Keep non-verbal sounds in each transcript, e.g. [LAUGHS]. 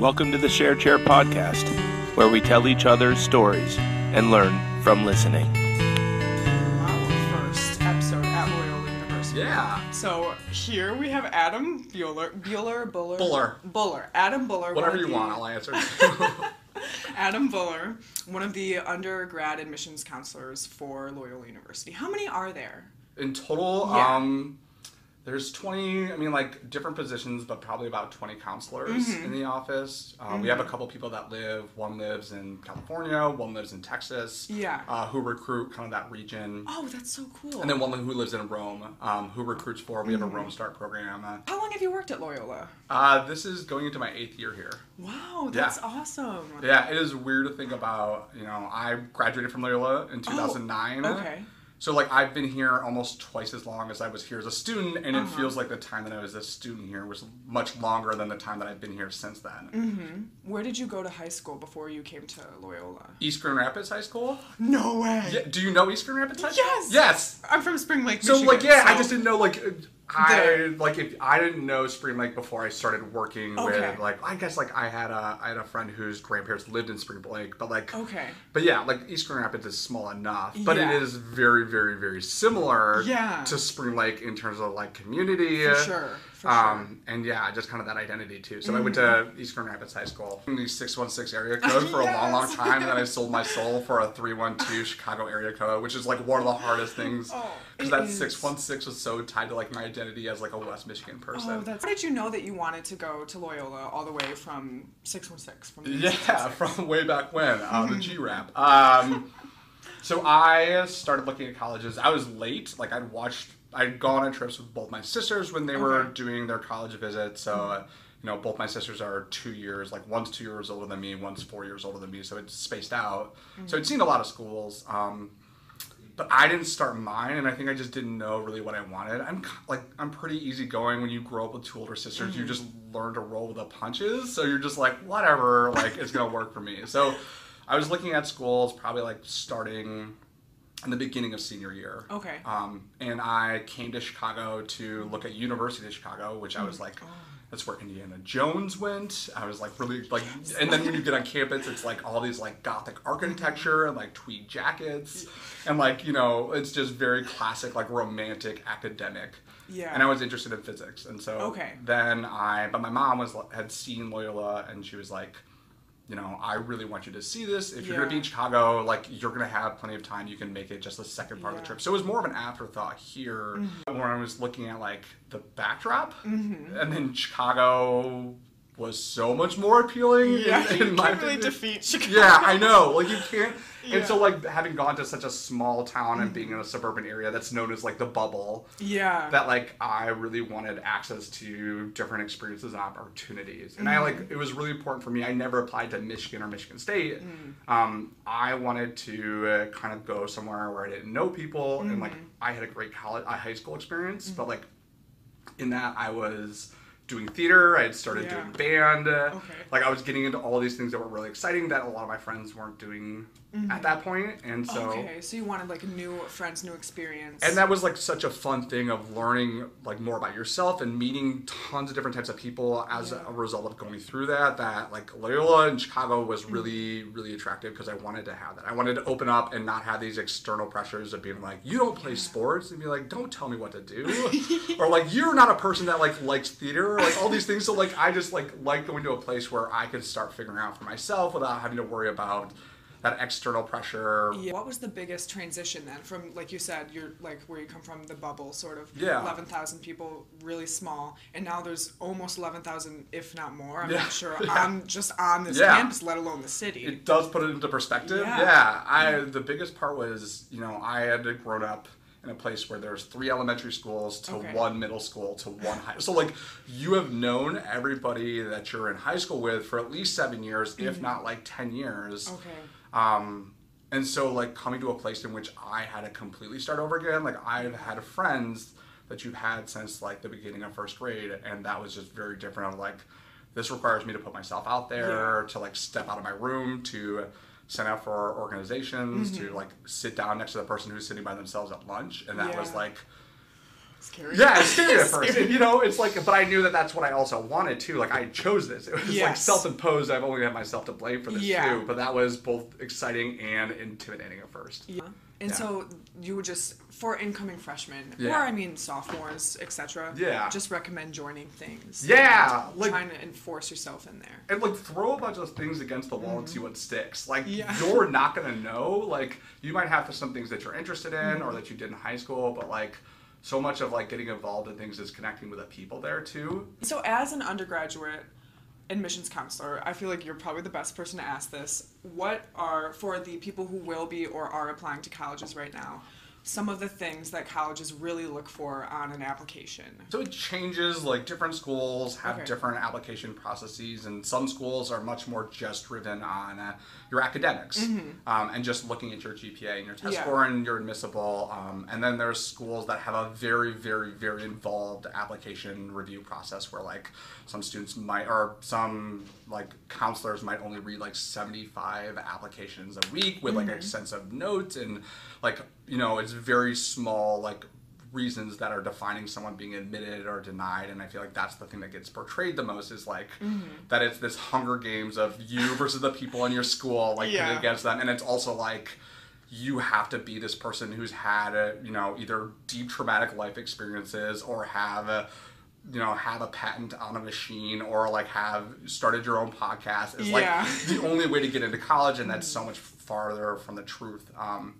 Welcome to the Share Chair podcast, where we tell each other stories and learn from listening. Our first episode at Loyola University. Yeah. So here we have Adam Bueller, Bueller, Buller, Buller. Buller, Adam Buller. Whatever you the- want, I'll answer. [LAUGHS] Adam Buller, one of the undergrad admissions counselors for Loyola University. How many are there? In total, Yeah. um, there's 20. I mean, like different positions, but probably about 20 counselors Mm-hmm. in the office. Um, We have a couple people that live. One lives in California. One lives in Texas. Yeah. Uh, who recruit kind of that region. Oh, that's so cool. And then one who lives in Rome, um, who recruits for. We have a Mm-hmm. Rome Start program. Uh, How long have you worked at Loyola? Uh, this is going into my eighth year here. Wow, that's Yeah. awesome. Yeah, it is weird to think about. You know, I graduated from Loyola in 2009. Oh, okay. So like I've been here almost twice as long as I was here as a student, and it Uh-huh. feels like the time that I was a student here was much longer than the time that I've been here since then. Where did you go to high school before you came to Loyola? East Grand Rapids High School. No way. Yeah, do you know East Grand Rapids High School? Yes. Yes. I'm from Spring Lake, So Michigan. like yeah, I just didn't know like uh, I like if I didn't know Spring Lake before I started working Okay. with like I guess like I had a I had a friend whose grandparents lived in Spring Lake, but like Okay. But yeah, like East Grand Rapids is small enough, but Yeah. it is very, very, very similar Yeah. to Spring Lake in terms of like community. For sure. For um, and yeah, just kind of that identity too. So I went to East Grand Rapids High School in the 616 area code for a long, long [LAUGHS] time, and then I sold my soul for a 312 Chicago area code, which is like one of the hardest things Oh, because it that is. 616 was so tied to like my identity as like a West Michigan person. Oh, that's. How did you know that you wanted to go to Loyola all the way from 616? From the Yeah, 616? [LAUGHS] from way back when, uh, the [LAUGHS] G rap. Um, so I started looking at colleges. I was late. Like I'd watched, I'd gone on trips with both my sisters when they were doing their college visits. So, uh, you know, both my sisters are two years, like one's two years older than me, one's four years older than me. So it's spaced out. So I'd seen a lot of schools. Um, but I didn't start mine, and I think I just didn't know really what I wanted. I'm like I'm pretty easygoing when you grow up with two older sisters. You just learn to roll with the punches, so you're just like whatever, like it's gonna work for me. So I was looking at schools, probably like starting in the beginning of senior year. Okay. Um, and I came to Chicago to look at University of Chicago, which I was Mm. like, Oh. that's where Indiana Jones went. I was like really like, and then when you get on campus, it's like all these like gothic architecture and like tweed jackets, and like you know, it's just very classic like romantic academic. Yeah. And I was interested in physics, and so Okay. then I, but my mom was had seen Loyola, and she was like. You know, I really want you to see this. If you're gonna be in Chicago, like you're gonna have plenty of time. You can make it just the second part of the trip. So it was more of an afterthought here Mm-hmm. when I was looking at like the backdrop, and then Chicago was so much more appealing. Yeah, in, you in my can't really defeat Chicago. Yeah, I know. Like you can't. Yeah. [LAUGHS] And so like having gone to such a small town and mm. being in a suburban area that's known as like the bubble, Yeah. that like I really wanted access to different experiences and opportunities. And I mm. like it was really important for me. I never applied to Michigan or Michigan State. Mm. Um, I wanted to uh, kind of go somewhere where I didn't know people and like I had a great college, a high school experience, but like in that I was doing theater. I had started Yeah. doing band. Okay. Like I was getting into all these things that were really exciting that a lot of my friends weren't doing at that. And so okay, so you wanted like new friends, new experience. and that was like such a fun thing of learning like more about yourself and meeting tons of different types of people as Yeah. a result of going through that that like loyola in chicago was Mm-hmm. really really attractive because i wanted to have that i wanted to open up and not have these external pressures of being like you don't play sports and be like don't tell me what to do [LAUGHS] or like you're not a person that like likes theater or, like all these things so like i just like like going to a place where i could start figuring out for myself without having to worry about that external pressure Yeah. What was the biggest transition then from, like you said, you're like where you come from, the bubble, sort of Yeah. 11,000 people, really small, and now there's almost 11,000, if not more. I'm Yeah. not sure [LAUGHS] Yeah. on just on this campus, let alone the city. it does put it into perspective. Yeah. Yeah. I the biggest part was, you know, I had grown up in a place where there's three elementary schools to Okay. one middle school to one high. So like you have known everybody that you're in high school with for at least 7 years, if not like 10 years. Mm-hmm. okay. Um, and so like coming to a place in which I had to completely start over again, like I've had friends that you've had since like the beginning of first grade, and that was just very different. Of like, this requires me to put myself out there, to like step out of my room, to sign out for organizations, to mm-hmm. like sit down next to the person who's sitting by themselves at lunch, and that was like Scary. Yeah, it's scary at [LAUGHS] first. Scary. You know, it's like, but I knew that that's what I also wanted too. Like, I chose this. It was like self-imposed. I've only had myself to blame for this Yeah. too. But that was both exciting and intimidating at first. Yeah. And Yeah. so you would just for incoming freshmen, Yeah. or I mean sophomores, etc. Yeah. Just recommend joining things. Yeah, like- trying to enforce yourself in there. And like throw a bunch of things against the wall and see what sticks. Like Mm-hmm. Yeah. [LAUGHS] you're not gonna know. Like you might have some things that you're interested in Mm-hmm. or that you did in high school, but like so much of like getting involved in things is connecting with the people there too. So as an undergraduate admissions counselor, I feel like you're probably the best person to ask this. What are for the people who will be or are applying to colleges right now? Some of the things that colleges really look for on an application. So it changes. Like different schools have Okay. different application processes, and some schools are much more just driven on uh, your academics um, and just looking at your GPA and your test Mm-hmm. Yeah. score and you're admissible. Um, and then there's schools that have a very, very, very involved application review process where like some students might or some like counselors might only read like 75 applications a week with like Mm-hmm. extensive notes and like you know it's very small like reasons that are defining someone being admitted or denied and i feel like that's the thing that gets portrayed the most is like Mm-hmm. that it's this hunger games of you [LAUGHS] versus the people in your school like Yeah. against them and it's also like you have to be this person who's had a, you know either deep traumatic life experiences or have a you know have a patent on a machine or like have started your own podcast is Yeah. like the only way to get into college and that's so much farther from the truth um,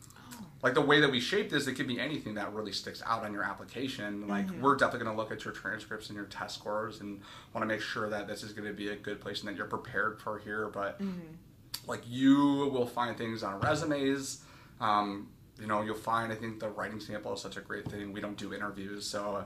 like the way that we shape this, it could be anything that really sticks out on your application. Like we're definitely going to look at your transcripts and your test scores and want to make sure that this is going to be a good place and that you're prepared for here. But like you will find things on resumes. Um, you know, you'll find. I think the writing sample is such a great thing. We don't do interviews, so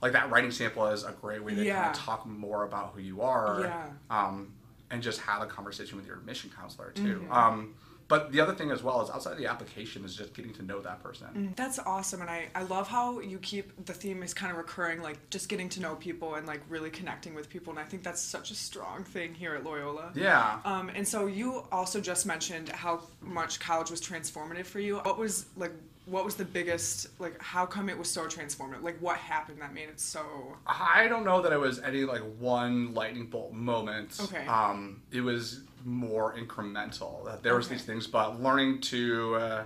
like that writing sample is a great way to Oh. Yeah. kind of talk more about who you are. Yeah. Um, and just have a conversation with your admission counselor too. Mm-hmm. Um, but the other thing as well is outside of the application is just getting to know that person. Mm, That's awesome, and I, I love how you keep the theme is kind of recurring, like just getting to know people and like really connecting with people, and I think that's such a strong thing here at Loyola. Yeah. Um, and so you also just mentioned how much college was transformative for you. What was like, what was the biggest like? How come it was so transformative? Like, what happened that made it so? I don't know that it was any like one lightning bolt moment. Okay. Um, it was more incremental. That there was Okay. these things, but learning to uh,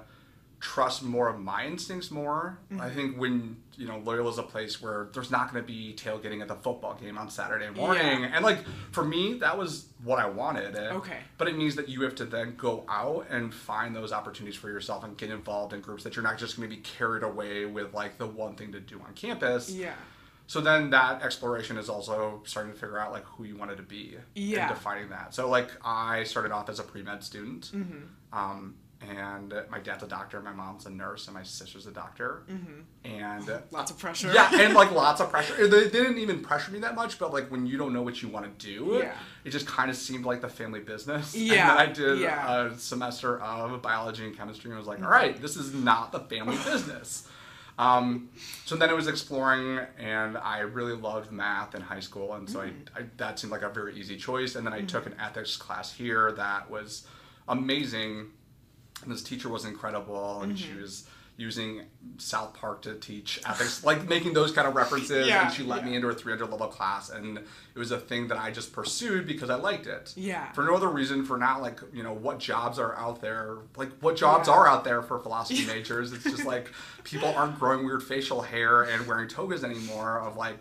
trust more of my instincts more. Mm-hmm. I think when you know Loyola is a place where there's not going to be tailgating at the football game on Saturday morning, Yeah. and like for me, that was what I wanted. Okay. But it means that you have to then go out and find those opportunities for yourself and get involved in groups that you're not just going to be carried away with like the one thing to do on campus. Yeah. So then that exploration is also starting to figure out like who you wanted to be Yeah. and defining that. So like I started off as a pre med student, Mm-hmm. um, and my dad's a doctor, my mom's a nurse, and my sister's a doctor, and [LAUGHS] Lots of pressure. yeah, and like [LAUGHS] lots of pressure. They didn't even pressure me that much, but like when you don't know what you want to do, Yeah. it just kind of seemed like the family business. [LAUGHS] Yeah, And then I did yeah. a semester of biology and chemistry, and was like, all right, this is not the family business. Um, so then it was exploring, and I really loved math in high school, and so I, mm. I that seemed like a very easy choice. And then I mm. took an ethics class here that was amazing, and this teacher was incredible, and she mm-hmm. was using South Park to teach ethics, like making those kind of references. Yeah, and she let me into a 300 level class, and it was a thing that I just pursued because I liked it. Yeah. For no other reason, for not like you know what jobs are out there, like what jobs Yeah. are out there for philosophy [LAUGHS] majors. It's just like people aren't growing weird facial hair and wearing togas anymore. Of like,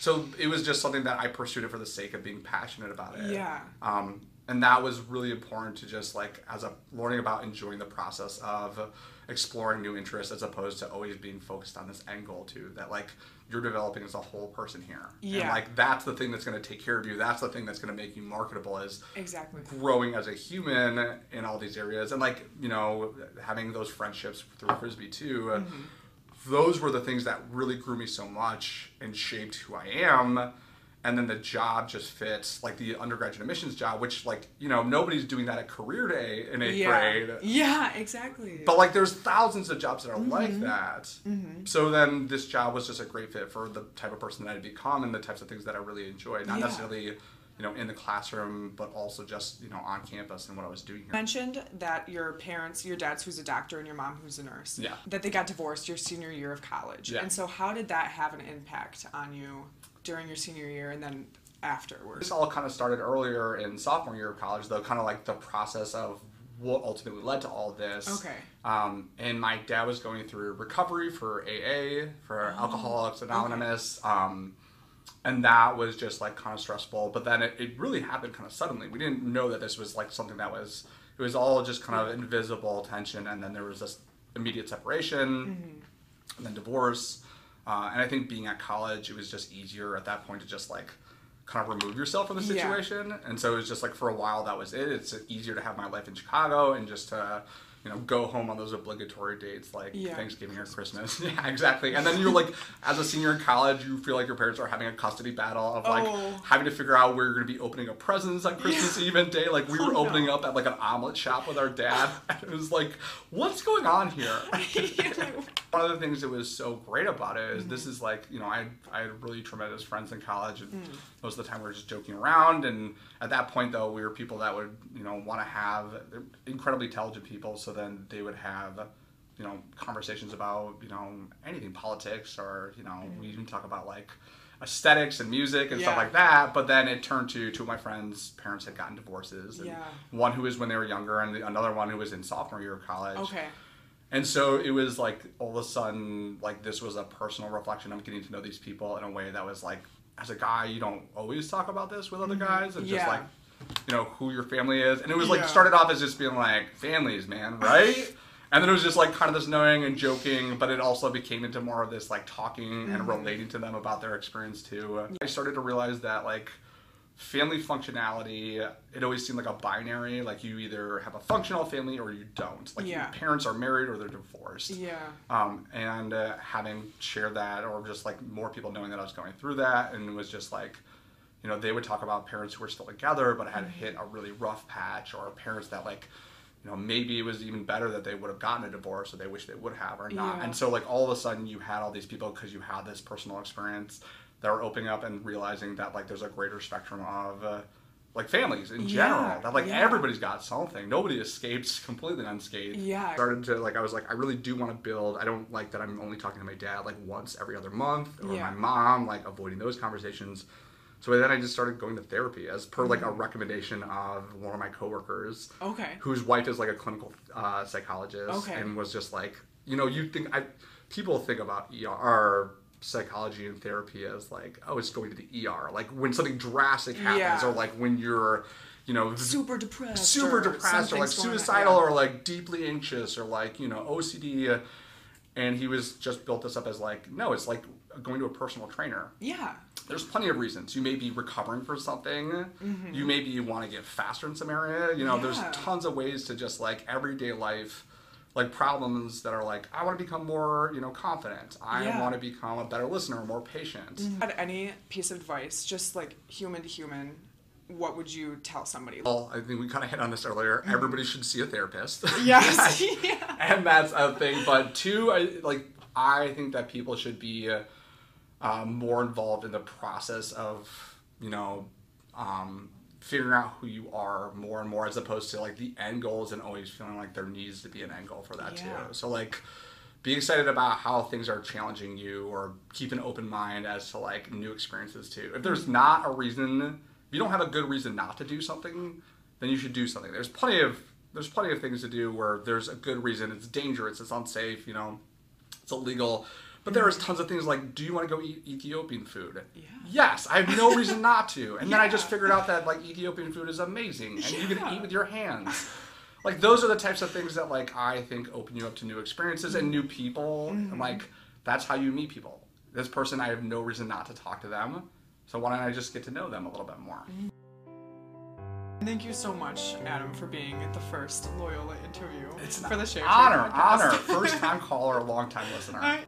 so it was just something that I pursued it for the sake of being passionate about it. Yeah. Um, and that was really important to just like as a learning about enjoying the process of exploring new interests as opposed to always being focused on this end goal too that like you're developing as a whole person here. And like that's the thing that's going to take care of you. That's the thing that's going to make you marketable is Exactly. growing as a human in all these areas. And like you know having those friendships through frisbee too uh, those were the things that really grew me so much and shaped who i am and then the job just fits like the undergraduate admissions job which like you know nobody's doing that at career day in eighth Yeah. grade Yeah. Exactly. but like there's thousands of jobs that are Mm-hmm. like that so then this job was just a great fit for the type of person that i'd become and the types of things that i really enjoy not Yeah. necessarily you know, in the classroom, but also just you know on campus and what I was doing here. You mentioned that your parents, your dad's who's a doctor and your mom who's a nurse, Yeah. that they got divorced your senior year of college. Yeah. And so how did that have an impact on you during your senior year and then afterwards? This all kind of started earlier in sophomore year of college, though, kind of like the process of what ultimately led to all this. Okay. Um, and my dad was going through recovery for AA, for Oh, Alcoholics Anonymous. Um, and that was just like kind of stressful. But then it, it really happened kind of suddenly. We didn't know that this was like something that was, it was all just kind of invisible tension. And then there was this immediate separation Mm-hmm. and then divorce. Uh, and I think being at college, it was just easier at that point to just like kind of remove yourself from the Yeah. situation. And so it was just like for a while that was it. It's easier to have my life in Chicago and just to, you know, go home on those obligatory dates like Yeah. Thanksgiving or Christmas. [LAUGHS] yeah, exactly. And then you're like, as a senior in college, you feel like your parents are having a custody battle of like Oh. having to figure out where you're going to be opening up presents on Christmas Eve and day. Like we Oh, were [LAUGHS] no. opening up at like an omelet shop with our dad. [LAUGHS] And it was like, what's going on here? one of the things that was so great about it is Mm-hmm. this is like you know I I had really tremendous friends in college and Mm. most of the time we were just joking around and at that point though we were people that would you know want to have incredibly intelligent people so then they would have you know conversations about you know anything politics or you know we even talk about like aesthetics and music and stuff Mm. Like that but then it turned to two of my friends parents had gotten divorces and Yeah. one who was when they were younger and the, another one who was in sophomore year of college okay. and so it was like all of a sudden, like this was a personal reflection of getting to know these people in a way that was like, as a guy, you don't always talk about this with other guys, and just Mm-hmm. Like, you know, who your family is. And it was like Yeah. started off as just being like families, man, right? [LAUGHS] and then it was just like kind of this knowing and joking, but it also became into more of this like talking Mm-hmm. and relating to them about their experience too. I started to realize that like family functionality it always seemed like a binary like you either have a functional family or you don't like Yeah. your parents are married or they're divorced Yeah. um, and uh, having shared that or just like more people knowing that i was going through that and it was just like you know they would talk about parents who were still together but had hit a really rough patch or parents that like you know maybe it was even better that they would have gotten a divorce or they wish they would have or not Yeah. and so like all of a sudden you had all these people because you had this personal experience that were opening up and realizing that like there's a greater spectrum of uh, like families in general Yeah, that like yeah. everybody's got something nobody escapes completely unscathed Yeah. started to like i was like i really do want to build i don't like that i'm only talking to my dad like once every other month or Yeah. my mom like avoiding those conversations so then i just started going to therapy as per like a Mm-hmm. recommendation of one of my coworkers Okay. whose wife is like a clinical uh, psychologist Okay. and was just like you know you think i people think about er psychology and therapy as like oh it's going to the er like when something drastic happens Yeah. or like when you're you know Super depressed. super or depressed or like on- suicidal yeah. or like deeply anxious or like you know OCD, and he was just built this up as like no, it's like going to a personal trainer. Yeah. There's plenty of reasons. You may be recovering from something. You maybe want to get faster in some area. You know, there's Mm-hmm. Tons of ways to just like everyday life. Like problems that are like, I want to become more, you know, confident. I Yeah. want to become a better listener, more patient. Had any piece of advice, just like human to human, what would you tell somebody? Well, I think we kind of hit on this earlier. Mm-hmm. Everybody should see a therapist. [LAUGHS] [LAUGHS] Yes. [LAUGHS] yeah. and that's a thing. But two, I like I think that people should be uh, uh, more involved in the process of you know um, figuring out who you are more and more, as opposed to like the end goals and always feeling like there needs to be an end goal for that Yeah. too. So like. Be excited about how things are challenging you, or keep an open mind as to like new experiences too. If there's not a reason, if you don't have a good reason not to do something, then you should do something. There's plenty of there's plenty of things to do where there's a good reason. It's dangerous. It's unsafe. You know, it's illegal. But there was mm. tons of things like, do you want to go eat Ethiopian food? Yeah. Yes, I have no reason not to. And then I just figured out that like Ethiopian food is amazing, and you can eat with your hands. Like those are the types of things that like I think open you up to new experiences and new mm. people. Mm-hmm. And like that's how you meet people. This person, I have no reason not to talk to them. So why don't I just get to know them a little bit more? Mm. Thank you so much, Adam, for being the first Loyola interview It's for the Trade honor, [LAUGHS] honor. First time caller, long time listener. I-